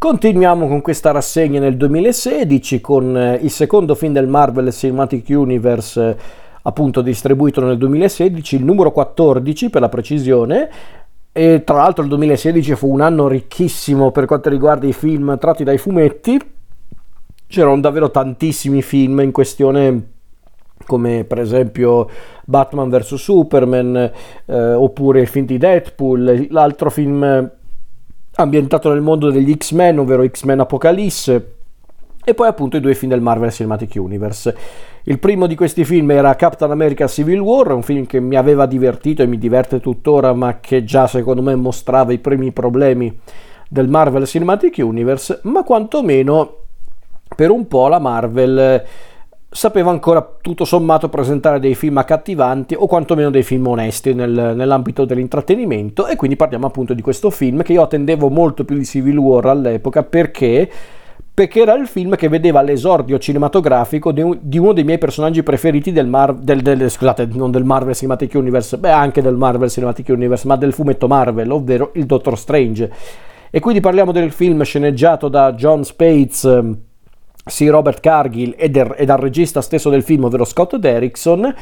Continuiamo con questa rassegna nel 2016 con eh, il secondo film del Marvel Cinematic Universe eh, appunto distribuito nel 2016, il numero 14 per la precisione. E tra l'altro il 2016 fu un anno ricchissimo per quanto riguarda i film tratti dai fumetti. C'erano davvero tantissimi film in questione come per esempio Batman vs Superman eh, oppure il film di Deadpool, l'altro film ambientato nel mondo degli X-Men, ovvero X-Men Apocalisse, e poi appunto i due film del Marvel Cinematic Universe. Il primo di questi film era Captain America Civil War, un film che mi aveva divertito e mi diverte tuttora, ma che già secondo me mostrava i primi problemi del Marvel Cinematic Universe, ma quantomeno per un po' la Marvel sapeva ancora tutto sommato presentare dei film accattivanti o quantomeno dei film onesti nel, nell'ambito dell'intrattenimento e quindi parliamo appunto di questo film che io attendevo molto più di Civil War all'epoca perché perché era il film che vedeva l'esordio cinematografico di, un, di uno dei miei personaggi preferiti del, Mar, del, del, scusate, non del Marvel Cinematic Universe, beh anche del Marvel Cinematic Universe, ma del fumetto Marvel, ovvero il Doctor Strange. E quindi parliamo del film sceneggiato da John Spates sì, Robert Cargill e, del, e dal regista stesso del film, ovvero Scott Derrickson.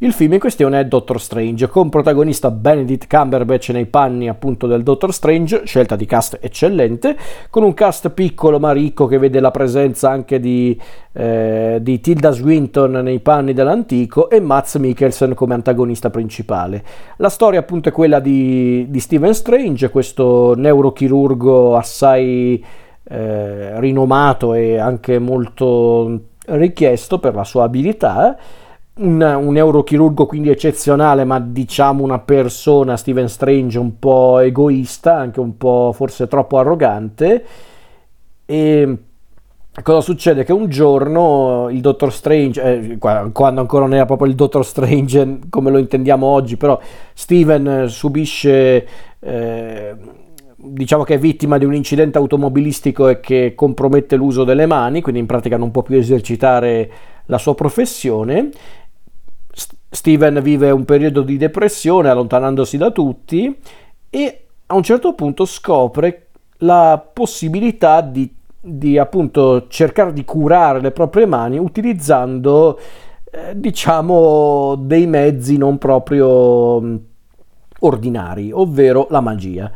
Il film in questione è Doctor Strange, con protagonista Benedict Cumberbatch nei panni appunto del Doctor Strange, scelta di cast eccellente, con un cast piccolo ma ricco che vede la presenza anche di, eh, di Tilda Swinton nei panni dell'antico e Matt Mikkelsen come antagonista principale. La storia appunto è quella di, di Stephen Strange, questo neurochirurgo assai eh, rinomato e anche molto richiesto per la sua abilità. Un, un neurochirurgo quindi eccezionale, ma diciamo una persona, Steven Strange, un po' egoista, anche un po' forse troppo arrogante. E cosa succede? Che un giorno il Dottor Strange, eh, quando ancora non era proprio il Dottor Strange come lo intendiamo oggi, però Steven subisce... Eh, diciamo che è vittima di un incidente automobilistico e che compromette l'uso delle mani, quindi in pratica non può più esercitare la sua professione. Steven vive un periodo di depressione allontanandosi da tutti e a un certo punto scopre la possibilità di, di appunto cercare di curare le proprie mani utilizzando eh, diciamo dei mezzi non proprio ordinari, ovvero la magia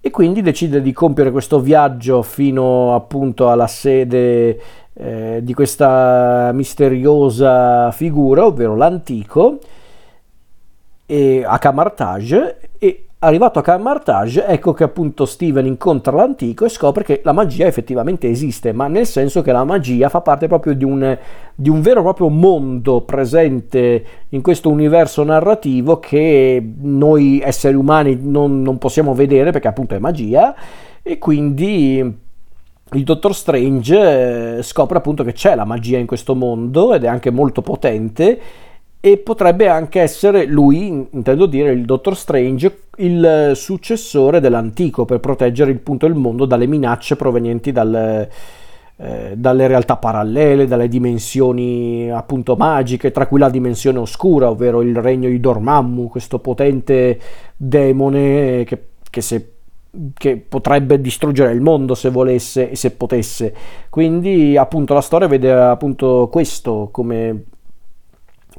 e quindi decide di compiere questo viaggio fino appunto alla sede eh, di questa misteriosa figura, ovvero l'antico, a Camartage e Arrivato a Camartage, ecco che appunto Steven incontra l'antico e scopre che la magia effettivamente esiste, ma nel senso che la magia fa parte proprio di un, di un vero e proprio mondo presente in questo universo narrativo che noi esseri umani non, non possiamo vedere perché appunto è magia e quindi il dottor Strange eh, scopre appunto che c'è la magia in questo mondo ed è anche molto potente e potrebbe anche essere lui, intendo dire il Dottor Strange, il successore dell'antico per proteggere il mondo dalle minacce provenienti dal, eh, dalle realtà parallele, dalle dimensioni appunto magiche, tra cui la dimensione oscura, ovvero il regno di Dormammu, questo potente demone che, che, se, che potrebbe distruggere il mondo se volesse e se potesse. Quindi appunto la storia vede appunto questo come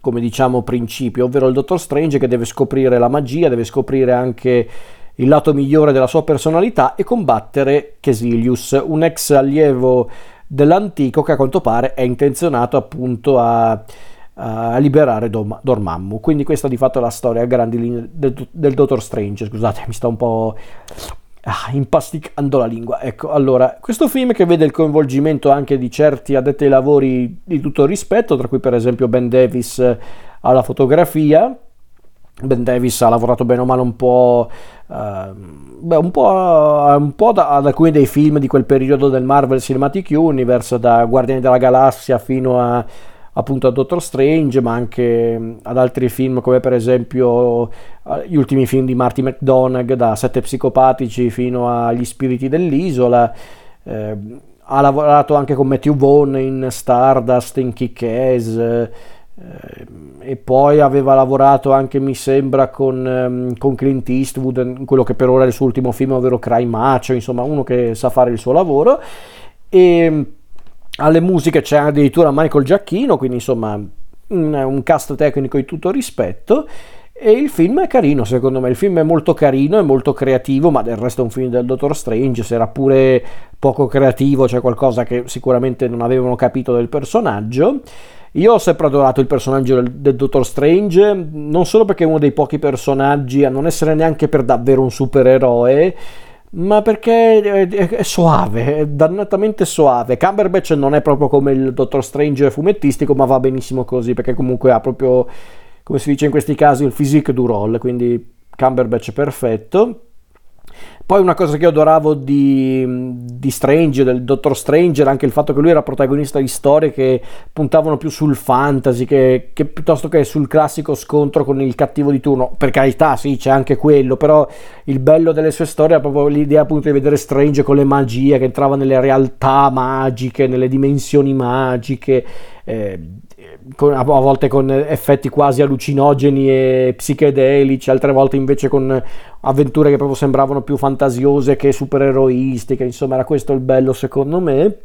come diciamo principio, ovvero il Dottor Strange che deve scoprire la magia, deve scoprire anche il lato migliore della sua personalità e combattere Kesilius, un ex allievo dell'antico che a quanto pare è intenzionato appunto a, a liberare Dom, Dormammu. Quindi questa di fatto è la storia a grandi linee del, del Dottor Strange, scusate, mi sta un po' Ah, impasticando la lingua. Ecco, allora, questo film che vede il coinvolgimento anche di certi addetti ai lavori di tutto rispetto, tra cui per esempio Ben Davis eh, alla fotografia. Ben Davis ha lavorato bene o male un po', uh, beh, un po', un po da, ad alcuni dei film di quel periodo del Marvel Cinematic Universe, da Guardiani della Galassia fino a appunto a Doctor Strange, ma anche ad altri film come per esempio gli ultimi film di Marty McDonagh, da Sette Psicopatici fino agli Spiriti dell'Isola. Eh, ha lavorato anche con Matthew Vaughn in Stardust, in Kick-Ass, e poi aveva lavorato anche, mi sembra, con, ehm, con, Clint Eastwood, quello che per ora è il suo ultimo film, ovvero Cry Macho, insomma uno che sa fare il suo lavoro. E alle musiche c'è addirittura Michael Giacchino, quindi insomma un, cast tecnico di tutto rispetto. E il film è carino, secondo me. Il film è molto carino, è molto creativo, ma del resto è un film del Dottor Strange. Se era pure poco creativo, c'è qualcosa che sicuramente non avevano capito del personaggio. Io ho sempre adorato il personaggio del, del, Dottor Strange, non solo perché è uno dei pochi personaggi a non essere neanche per davvero un supereroe, ma perché è, è, è suave, è dannatamente suave. Cumberbatch non è proprio come il Dottor Strange fumettistico, ma va benissimo così, perché comunque ha proprio, come si dice in questi casi, il physique du role, quindi Cumberbatch perfetto. Poi una cosa che io adoravo di, di Strange, del Dottor Strange, era anche il fatto che lui era protagonista di storie che puntavano più sul fantasy che, che, piuttosto che sul classico scontro con il cattivo di turno. Per carità, sì, c'è anche quello, però il bello delle sue storie è proprio l'idea appunto di vedere Strange con le magie, che entrava nelle realtà magiche, nelle dimensioni magiche. Eh, con, a volte con effetti quasi allucinogeni e psichedelici, altre volte invece con avventure che proprio sembravano più fantasiose che supereroistiche, insomma era questo il bello secondo me.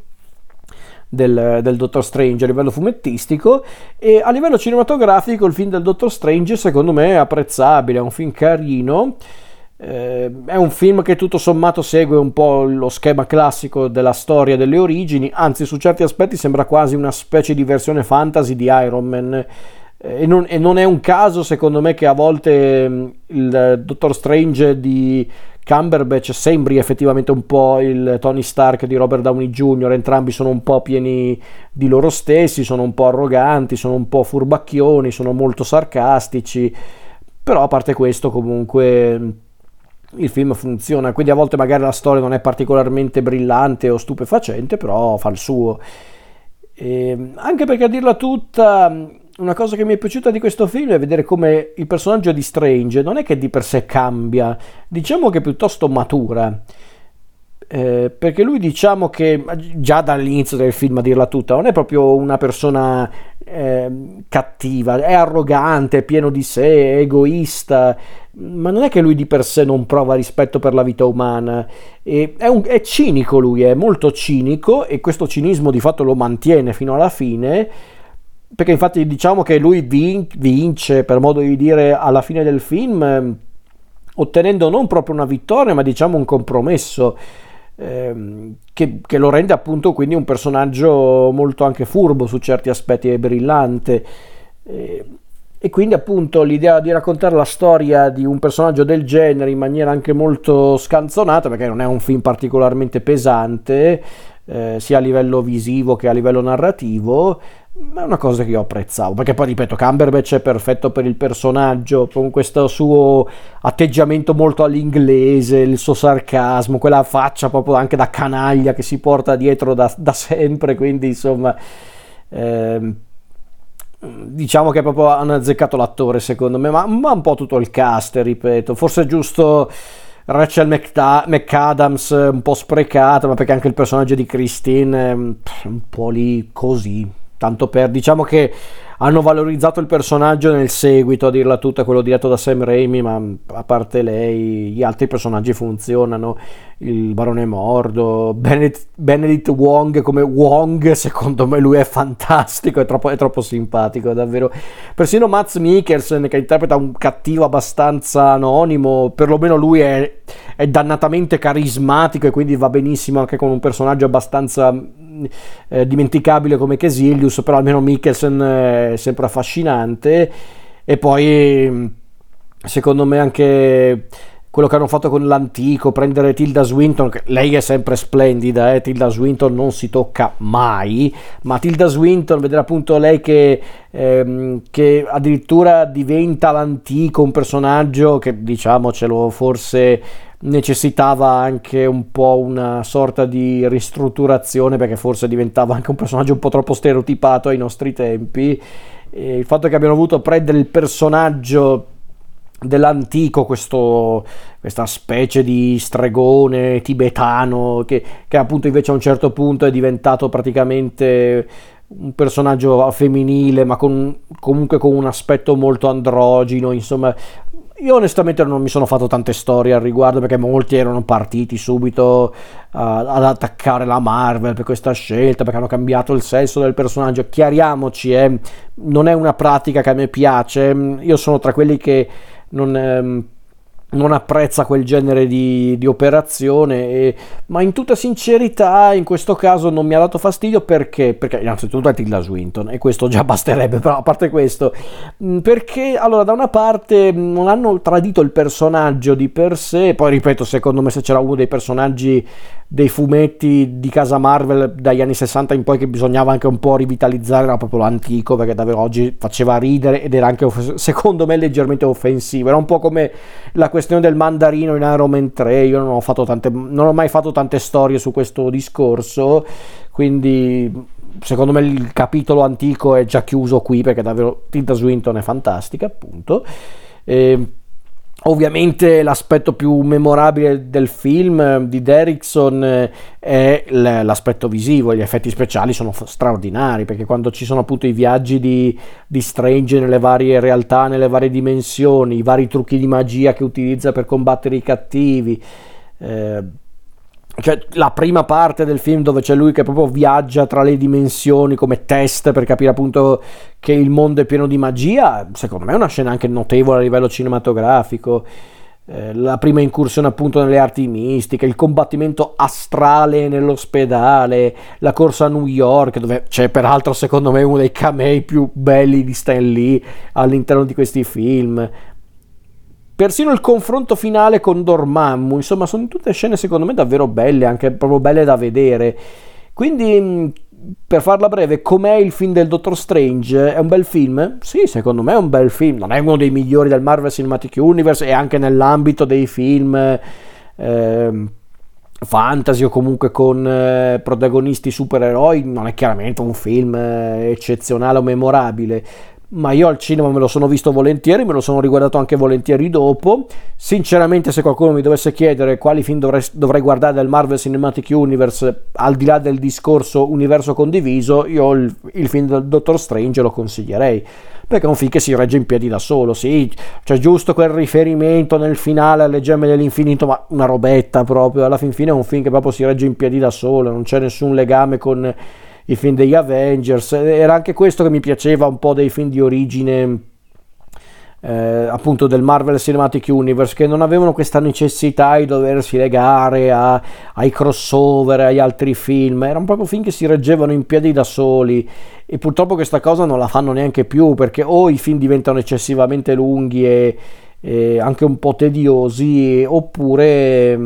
Del, del, Dottor Strange a livello fumettistico e a livello cinematografico il film del Dottor Strange secondo me è apprezzabile, è un film carino eh, è un film che tutto sommato segue un po' lo schema classico della storia delle origini, anzi su certi aspetti sembra quasi una specie di versione fantasy di Iron Man. Eh, e, non, e, non, è un caso secondo me che a volte mm, il Dottor Strange di Cumberbatch sembri effettivamente un po' il Tony Stark di Robert Downey Jr., entrambi sono un po' pieni di loro stessi, sono un po' arroganti, sono un po' furbacchioni, sono molto sarcastici, però a parte questo comunque il film funziona, quindi a volte magari la storia non è particolarmente brillante o stupefacente, però fa il suo. E ehm, anche perché a dirla tutta, una cosa che mi è piaciuta di questo film è vedere come il personaggio di Strange non è che di per sé cambia, diciamo che piuttosto matura. Eh, perché lui diciamo che già dall'inizio del film a dirla tutta non è proprio una persona eh, cattiva, è arrogante, è pieno di sé, è egoista, ma non è che lui di per sé non prova rispetto per la vita umana, è, un, è, cinico lui, è molto cinico e questo cinismo di fatto lo mantiene fino alla fine, perché infatti diciamo che lui vin- vince, per modo di dire, alla fine del film, ottenendo non proprio una vittoria, ma diciamo un compromesso. Ehm, che, che, lo rende appunto quindi un personaggio molto anche furbo su certi aspetti e brillante. Eh, e quindi appunto l'idea di raccontare la storia di un personaggio del genere in maniera anche molto scanzonata, perché non è un film particolarmente pesante, eh, sia a livello visivo che a livello narrativo, è una cosa che io apprezzavo, perché poi ripeto, Cumberbatch è perfetto per il personaggio, con questo suo atteggiamento molto all'inglese, il suo sarcasmo, quella faccia proprio anche da canaglia che si porta dietro da, da sempre, quindi insomma... Eh, diciamo che proprio hanno azzeccato l'attore secondo me, ma, ma, un po' tutto il cast, ripeto, forse è giusto Rachel McAdams un po' sprecata, ma perché anche il personaggio di Christine è un po' lì così, tanto per, diciamo che hanno valorizzato il personaggio nel seguito, a dirla tutta, quello diretto da Sam Raimi, ma a parte lei, gli altri personaggi funzionano. Il barone Mordo, Benedict, Benedict Wong come Wong, secondo me lui è fantastico, è troppo, è troppo simpatico, davvero. Persino Mats Mikkelsen, che interpreta un cattivo abbastanza anonimo, perlomeno lui è, è dannatamente carismatico e quindi va benissimo anche con un personaggio abbastanza eh, dimenticabile come Kesilius, però almeno Mikkelsen è sempre affascinante. E poi, secondo me, anche quello che hanno fatto con l'antico, prendere Tilda Swinton, che lei è sempre splendida, eh? Tilda Swinton non si tocca mai, ma Tilda Swinton, vedere appunto lei che, ehm, che addirittura diventa l'antico, un personaggio che diciamocelo forse necessitava anche un po' una sorta di ristrutturazione perché forse diventava anche un personaggio un po' troppo stereotipato ai nostri tempi. E il fatto che abbiano voluto prendere il personaggio dell'antico, questo, questa specie di stregone tibetano che, che, appunto invece a un certo punto è diventato praticamente un personaggio femminile ma con, comunque con un aspetto molto androgino, insomma io onestamente non mi sono fatto tante storie al riguardo perché molti erano partiti subito uh, ad attaccare la Marvel per questa scelta perché hanno cambiato il senso del personaggio. Chiariamoci, eh, non è una pratica che a me piace. Io sono tra quelli che non, ehm, non apprezza quel genere di, di operazione, e, ma in tutta sincerità in questo caso non mi ha dato fastidio perché, perché innanzitutto è Tilda Swinton e questo già basterebbe, però a parte questo, mm, perché allora da una parte mm, non hanno tradito il personaggio di per sé, poi ripeto, secondo me se c'era uno dei personaggi dei fumetti di casa Marvel dagli anni 60 in poi che bisognava anche un po' rivitalizzare era proprio l'antico perché davvero oggi faceva ridere ed era anche secondo me leggermente offensivo. Era un po' come la questione del mandarino in Iron Man 3 io non ho, fatto tante, non ho mai fatto tante storie su questo discorso quindi secondo me il capitolo antico è già chiuso qui perché davvero Tilda Swinton è fantastica appunto. E, Ovviamente l'aspetto più memorabile del film eh, di Derrickson eh, è l'aspetto visivo, gli effetti speciali sono straordinari perché quando ci sono appunto i viaggi di, di Strange nelle varie realtà, nelle varie dimensioni, i vari trucchi di magia che utilizza per combattere i cattivi, eh, cioè, la prima parte del film dove c'è lui che proprio viaggia tra le dimensioni come test per capire appunto che il mondo è pieno di magia, secondo me è una scena anche notevole a livello cinematografico. Eh, la prima incursione appunto nelle arti mistiche, il combattimento astrale nell'ospedale, la corsa a New York, dove c'è peraltro secondo me uno dei camei più belli di Stan Lee all'interno di questi film, Persino il confronto finale con Dormammu, insomma, sono tutte scene secondo me davvero belle, anche proprio belle da vedere. Quindi, mm, per farla breve, com'è il film del Doctor Strange? È un bel film? Sì, secondo me è un bel film. Non è uno dei migliori del Marvel Cinematic Universe e anche nell'ambito dei film eh, fantasy o comunque con eh, protagonisti supereroi. Non è chiaramente un film eh, eccezionale o memorabile ma io al cinema me lo sono visto volentieri, me lo sono riguardato anche volentieri dopo. Sinceramente, se qualcuno mi dovesse chiedere quali film dovrei, dovrei guardare del Marvel Cinematic Universe, al di là del discorso universo condiviso, io il, il film del Doctor Strange lo consiglierei. Perché è un film che si regge in piedi da solo, sì, c'è giusto quel riferimento nel finale alle gemme dell'infinito, ma una robetta proprio. Alla fin fine è un film che proprio si regge in piedi da solo, non c'è nessun legame con i film degli Avengers, era anche questo che mi piaceva un po' dei film di origine eh, appunto del Marvel Cinematic Universe che non avevano questa necessità di doversi legare a, ai crossover, agli altri film, erano proprio film che si reggevano in piedi da soli. E purtroppo questa cosa non la fanno neanche più perché o i film diventano eccessivamente lunghi e, e anche un po' tediosi oppure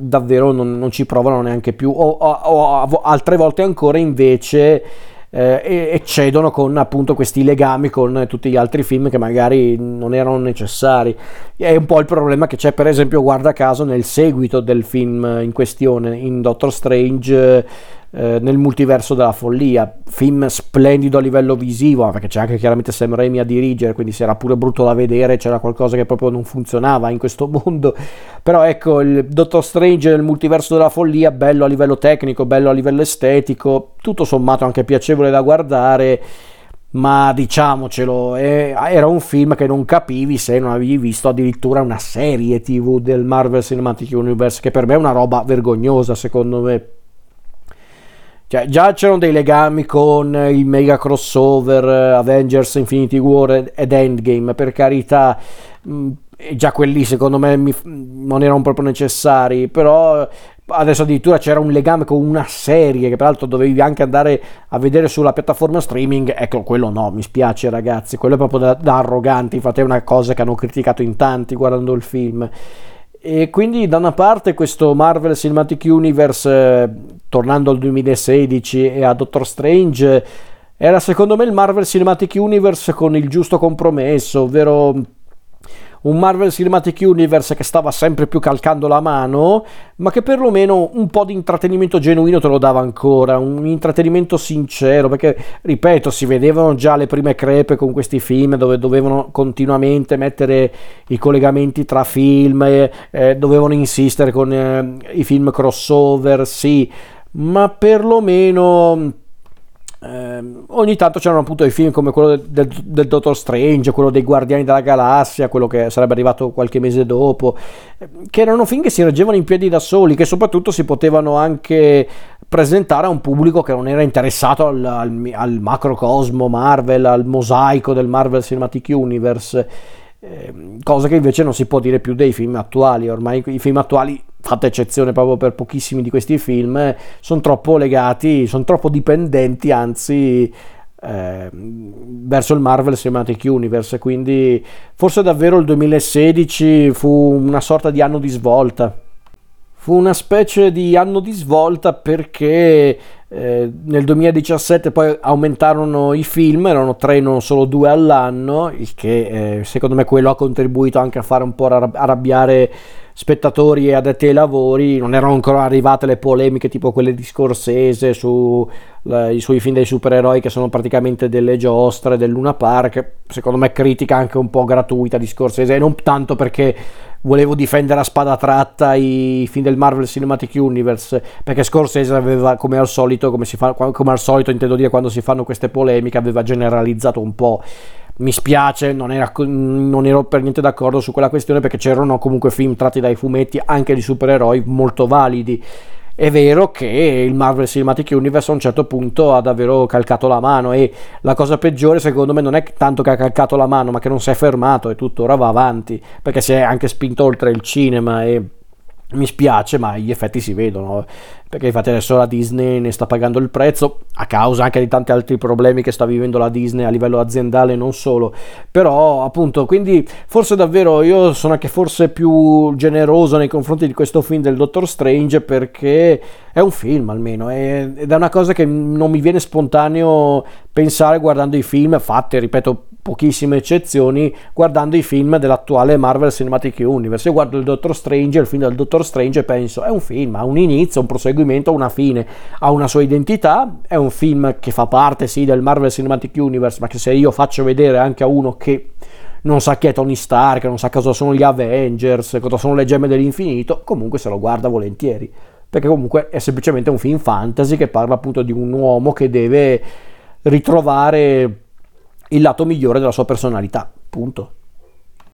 davvero non, non ci provano neanche più o, o, o altre volte ancora invece eh, eccedono con appunto questi legami con tutti gli altri film che magari non erano necessari. È un po' il problema che c'è per esempio guarda caso nel seguito del film in questione, in Doctor Strange eh, nel multiverso della follia. Film splendido a livello visivo, perché c'è anche chiaramente Sam Raimi a dirigere, quindi se era pure brutto da vedere, c'era qualcosa che proprio non funzionava in questo mondo. Però ecco, il Doctor Strange nel multiverso della follia, bello a livello tecnico, bello a livello estetico, tutto sommato anche piacevole da guardare ma diciamocelo, era un film che non capivi se non avevi visto addirittura una serie tv del Marvel Cinematic Universe, che per me è una roba vergognosa secondo me. Cioè, già c'erano dei legami con il mega crossover Avengers Infinity War ed Endgame, per carità, mm, già quelli secondo me mi, non erano proprio necessari, però adesso addirittura c'era un legame con una serie che peraltro dovevi anche andare a vedere sulla piattaforma streaming, ecco quello no, mi spiace ragazzi, quello è proprio da, da arroganti, infatti è una cosa che hanno criticato in tanti guardando il film. E quindi da una parte questo Marvel Cinematic Universe, eh, tornando al 2016 e a Doctor Strange, era secondo me il Marvel Cinematic Universe con il giusto compromesso, ovvero un Marvel Cinematic Universe che stava sempre più calcando la mano, ma che perlomeno un po' di intrattenimento genuino te lo dava ancora, un intrattenimento sincero, perché ripeto, si vedevano già le prime crepe con questi film dove dovevano continuamente mettere i collegamenti tra film, eh, dovevano insistere con eh, i film crossover, sì, ma perlomeno eh, ogni tanto c'erano appunto i film come quello del, del, del, Dottor Strange, quello dei Guardiani della Galassia, quello che sarebbe arrivato qualche mese dopo, eh, che erano film che si reggevano in piedi da soli, che soprattutto si potevano anche presentare a un pubblico che non era interessato al, al, al macrocosmo Marvel, al mosaico del Marvel Cinematic Universe. Eh, cosa che invece non si può dire più dei film attuali. Ormai i film attuali, fatta eccezione proprio per pochissimi di questi film, sono troppo legati, sono troppo dipendenti, anzi. Eh, verso il Marvel Cinematic Universe quindi forse davvero il 2016 fu una sorta di anno di svolta fu una specie di anno di svolta perché eh, nel 2017 poi aumentarono i film, erano tre, non solo due all'anno, il che eh, secondo me quello ha contribuito anche a fare un po' arrabbiare spettatori e addetti ai lavori, non erano ancora arrivate le polemiche tipo quelle di Scorsese sui film dei supereroi che sono praticamente delle giostre del Luna Park, secondo me critica anche un po' gratuita di Scorsese, e non tanto perché volevo difendere a spada tratta i film del Marvel Cinematic Universe, perché Scorsese aveva come al solito, come, fa, come al solito intendo dire quando si fanno queste polemiche, aveva generalizzato un po' mi spiace, non, era, non, ero per niente d'accordo su quella questione perché c'erano comunque film tratti dai fumetti anche di supereroi molto validi. È vero che il Marvel Cinematic Universe a un certo punto ha davvero calcato la mano e la cosa peggiore secondo me non è tanto che ha calcato la mano ma che non si è fermato e tuttora va avanti perché si è anche spinto oltre il cinema e mi spiace, ma gli effetti si vedono, perché infatti adesso la Disney ne sta pagando il prezzo, a causa anche di tanti altri problemi che sta vivendo la Disney a livello aziendale non solo. Però, appunto, quindi forse davvero io sono anche forse più generoso nei confronti di questo film del Doctor Strange perché è un film almeno, ed è una cosa che non mi viene spontaneo pensare guardando i film fatti, ripeto, pochissime eccezioni, guardando i film dell'attuale Marvel Cinematic Universe. Io guardo il Doctor Strange, il film del Doctor Strange e penso è un film, ha un inizio, un proseguimento, una fine, ha una sua identità, è un film che fa parte sì del Marvel Cinematic Universe, ma che se io faccio vedere anche a uno che non sa chi è Tony Stark, non sa cosa sono gli Avengers, cosa sono le gemme dell'infinito, comunque se lo guarda volentieri. Perché comunque è semplicemente un film fantasy che parla appunto di un uomo che deve ritrovare il lato migliore della sua personalità, punto.